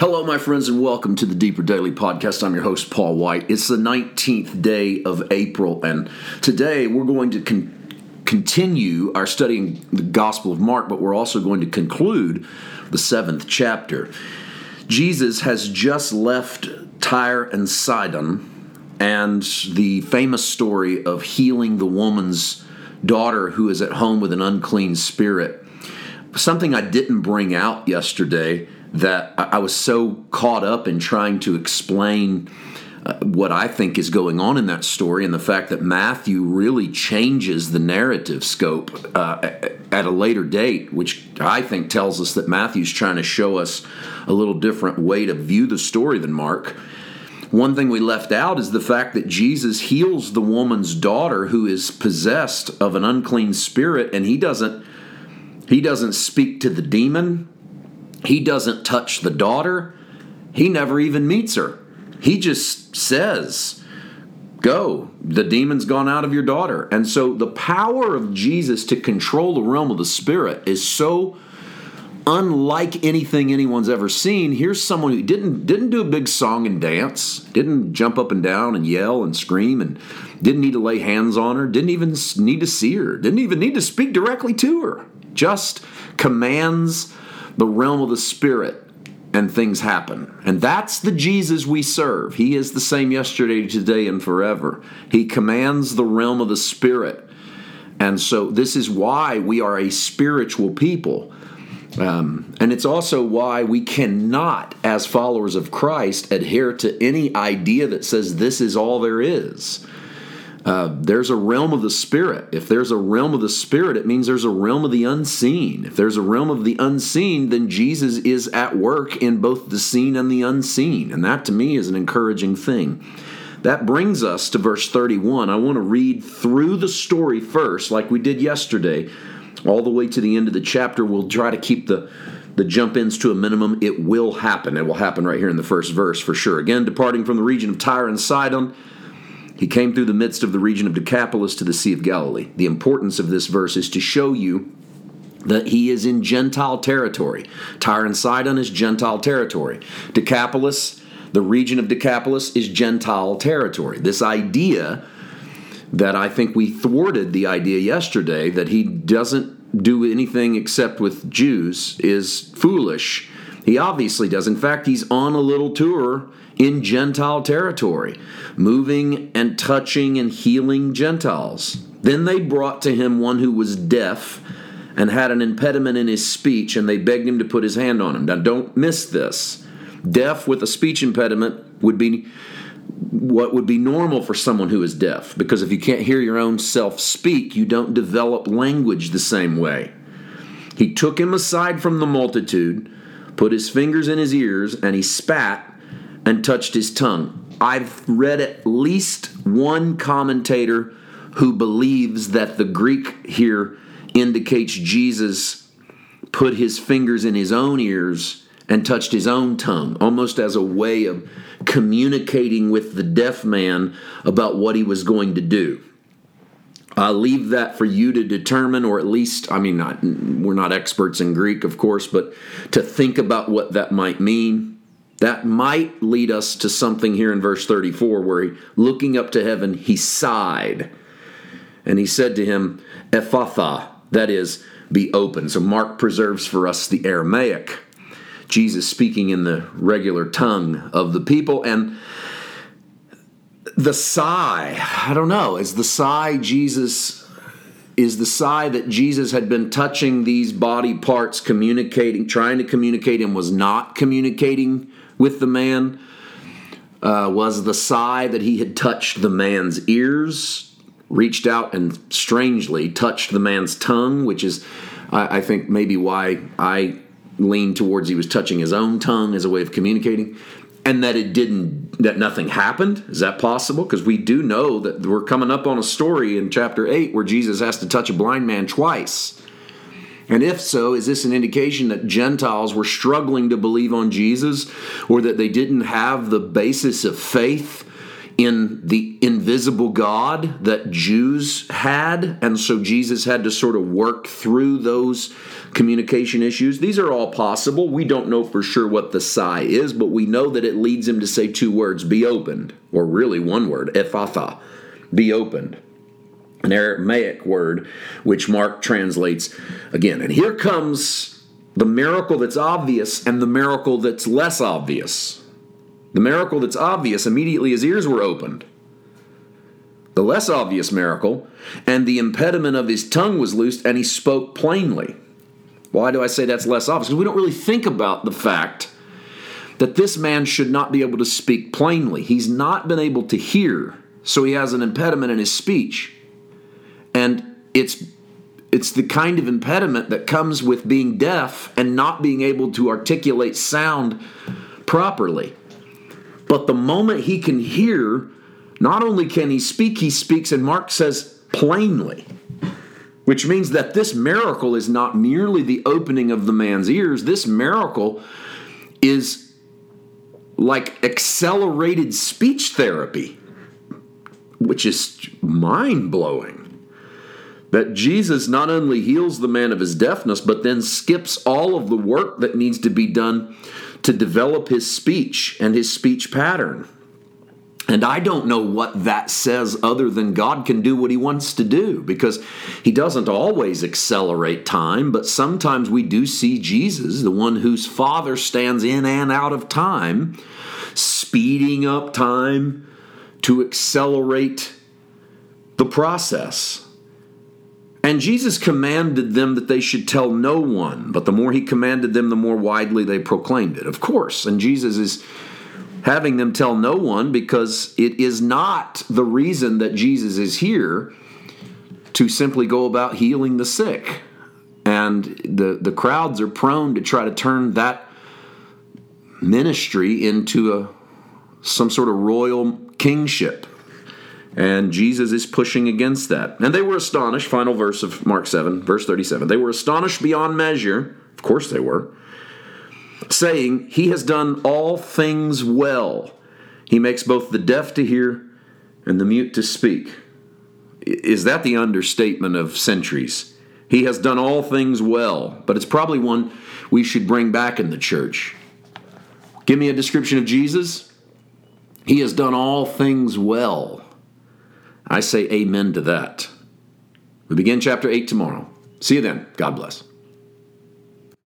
Hello, my friends, and welcome to the Deeper Daily Podcast. I'm your host, Paul White. It's the 19th day of April, and today we're going to con- continue our studying the Gospel of Mark, but we're also going to conclude the seventh chapter. Jesus has just left Tyre and Sidon, and the famous story of healing the woman's daughter who is at home with an unclean spirit. Something I didn't bring out yesterday that I was so caught up in trying to explain uh, what I think is going on in that story and the fact that Matthew really changes the narrative scope uh, at a later date, which I think tells us that Matthew's trying to show us a little different way to view the story than Mark. One thing we left out is the fact that Jesus heals the woman's daughter who is possessed of an unclean spirit and he doesn't he doesn't speak to the demon he doesn't touch the daughter. He never even meets her. He just says, Go, the demon's gone out of your daughter. And so the power of Jesus to control the realm of the Spirit is so unlike anything anyone's ever seen. Here's someone who didn't didn't do a big song and dance, didn't jump up and down and yell and scream, and didn't need to lay hands on her, didn't even need to see her, didn't even need to speak directly to her. Just commands the realm of the spirit and things happen. And that's the Jesus we serve. He is the same yesterday, today, and forever. He commands the realm of the spirit. And so, this is why we are a spiritual people. Um, and it's also why we cannot, as followers of Christ, adhere to any idea that says this is all there is. Uh, there's a realm of the spirit. If there's a realm of the spirit, it means there's a realm of the unseen. If there's a realm of the unseen, then Jesus is at work in both the seen and the unseen. And that to me is an encouraging thing. That brings us to verse 31. I want to read through the story first, like we did yesterday, all the way to the end of the chapter. We'll try to keep the the jump ins to a minimum. It will happen. It will happen right here in the first verse for sure. Again, departing from the region of Tyre and Sidon he came through the midst of the region of Decapolis to the Sea of Galilee. The importance of this verse is to show you that he is in Gentile territory. Tyre and Sidon is Gentile territory. Decapolis, the region of Decapolis, is Gentile territory. This idea that I think we thwarted the idea yesterday that he doesn't do anything except with Jews is foolish. He obviously does. In fact, he's on a little tour in Gentile territory, moving and touching and healing Gentiles. Then they brought to him one who was deaf and had an impediment in his speech, and they begged him to put his hand on him. Now, don't miss this. Deaf with a speech impediment would be what would be normal for someone who is deaf, because if you can't hear your own self speak, you don't develop language the same way. He took him aside from the multitude, put his fingers in his ears, and he spat and touched his tongue. I've read at least one commentator who believes that the Greek here indicates Jesus put his fingers in his own ears and touched his own tongue, almost as a way of communicating with the deaf man about what he was going to do. I'll leave that for you to determine, or at least, I mean, not, we're not experts in Greek, of course, but to think about what that might mean. That might lead us to something here in verse 34 where he, looking up to heaven, he sighed. And he said to him, Ephphatha, that is, be open. So Mark preserves for us the Aramaic. Jesus speaking in the regular tongue of the people. And the sigh, I don't know, is the sigh Jesus is the sigh that Jesus had been touching these body parts, communicating, trying to communicate, and was not communicating with the man uh, was the sigh that he had touched the man's ears, reached out and strangely touched the man's tongue, which is, I, I think, maybe why I lean towards he was touching his own tongue as a way of communicating and that it didn't that nothing happened? Is that possible? Because we do know that we're coming up on a story in chapter 8 where jesus has to touch a blind man twice. And if so, is this an indication that Gentiles were struggling to believe on Jesus or that they didn't have the basis of faith in the invisible God that Jews had. And so Jesus had to sort of work through those communication issues. These are all possible. We don't know for sure what the sigh is, but we know that it leads him to say two words be opened, or really one word, Ephphatha, be opened. An Aramaic word which Mark translates again. And here comes the miracle that's obvious and the miracle that's less obvious. The miracle that's obvious immediately his ears were opened. The less obvious miracle, and the impediment of his tongue was loosed, and he spoke plainly. Why do I say that's less obvious? Because we don't really think about the fact that this man should not be able to speak plainly. He's not been able to hear, so he has an impediment in his speech. And it's it's the kind of impediment that comes with being deaf and not being able to articulate sound properly. But the moment he can hear, not only can he speak, he speaks, and Mark says plainly, which means that this miracle is not merely the opening of the man's ears, this miracle is like accelerated speech therapy, which is mind blowing. That Jesus not only heals the man of his deafness, but then skips all of the work that needs to be done to develop his speech and his speech pattern. And I don't know what that says other than God can do what he wants to do because he doesn't always accelerate time, but sometimes we do see Jesus, the one whose Father stands in and out of time, speeding up time to accelerate the process. And Jesus commanded them that they should tell no one, but the more he commanded them, the more widely they proclaimed it. Of course. And Jesus is having them tell no one because it is not the reason that Jesus is here to simply go about healing the sick. And the, the crowds are prone to try to turn that ministry into a some sort of royal kingship. And Jesus is pushing against that. And they were astonished, final verse of Mark 7, verse 37. They were astonished beyond measure. Of course they were. Saying, He has done all things well. He makes both the deaf to hear and the mute to speak. Is that the understatement of centuries? He has done all things well, but it's probably one we should bring back in the church. Give me a description of Jesus. He has done all things well. I say amen to that. We begin chapter 8 tomorrow. See you then. God bless.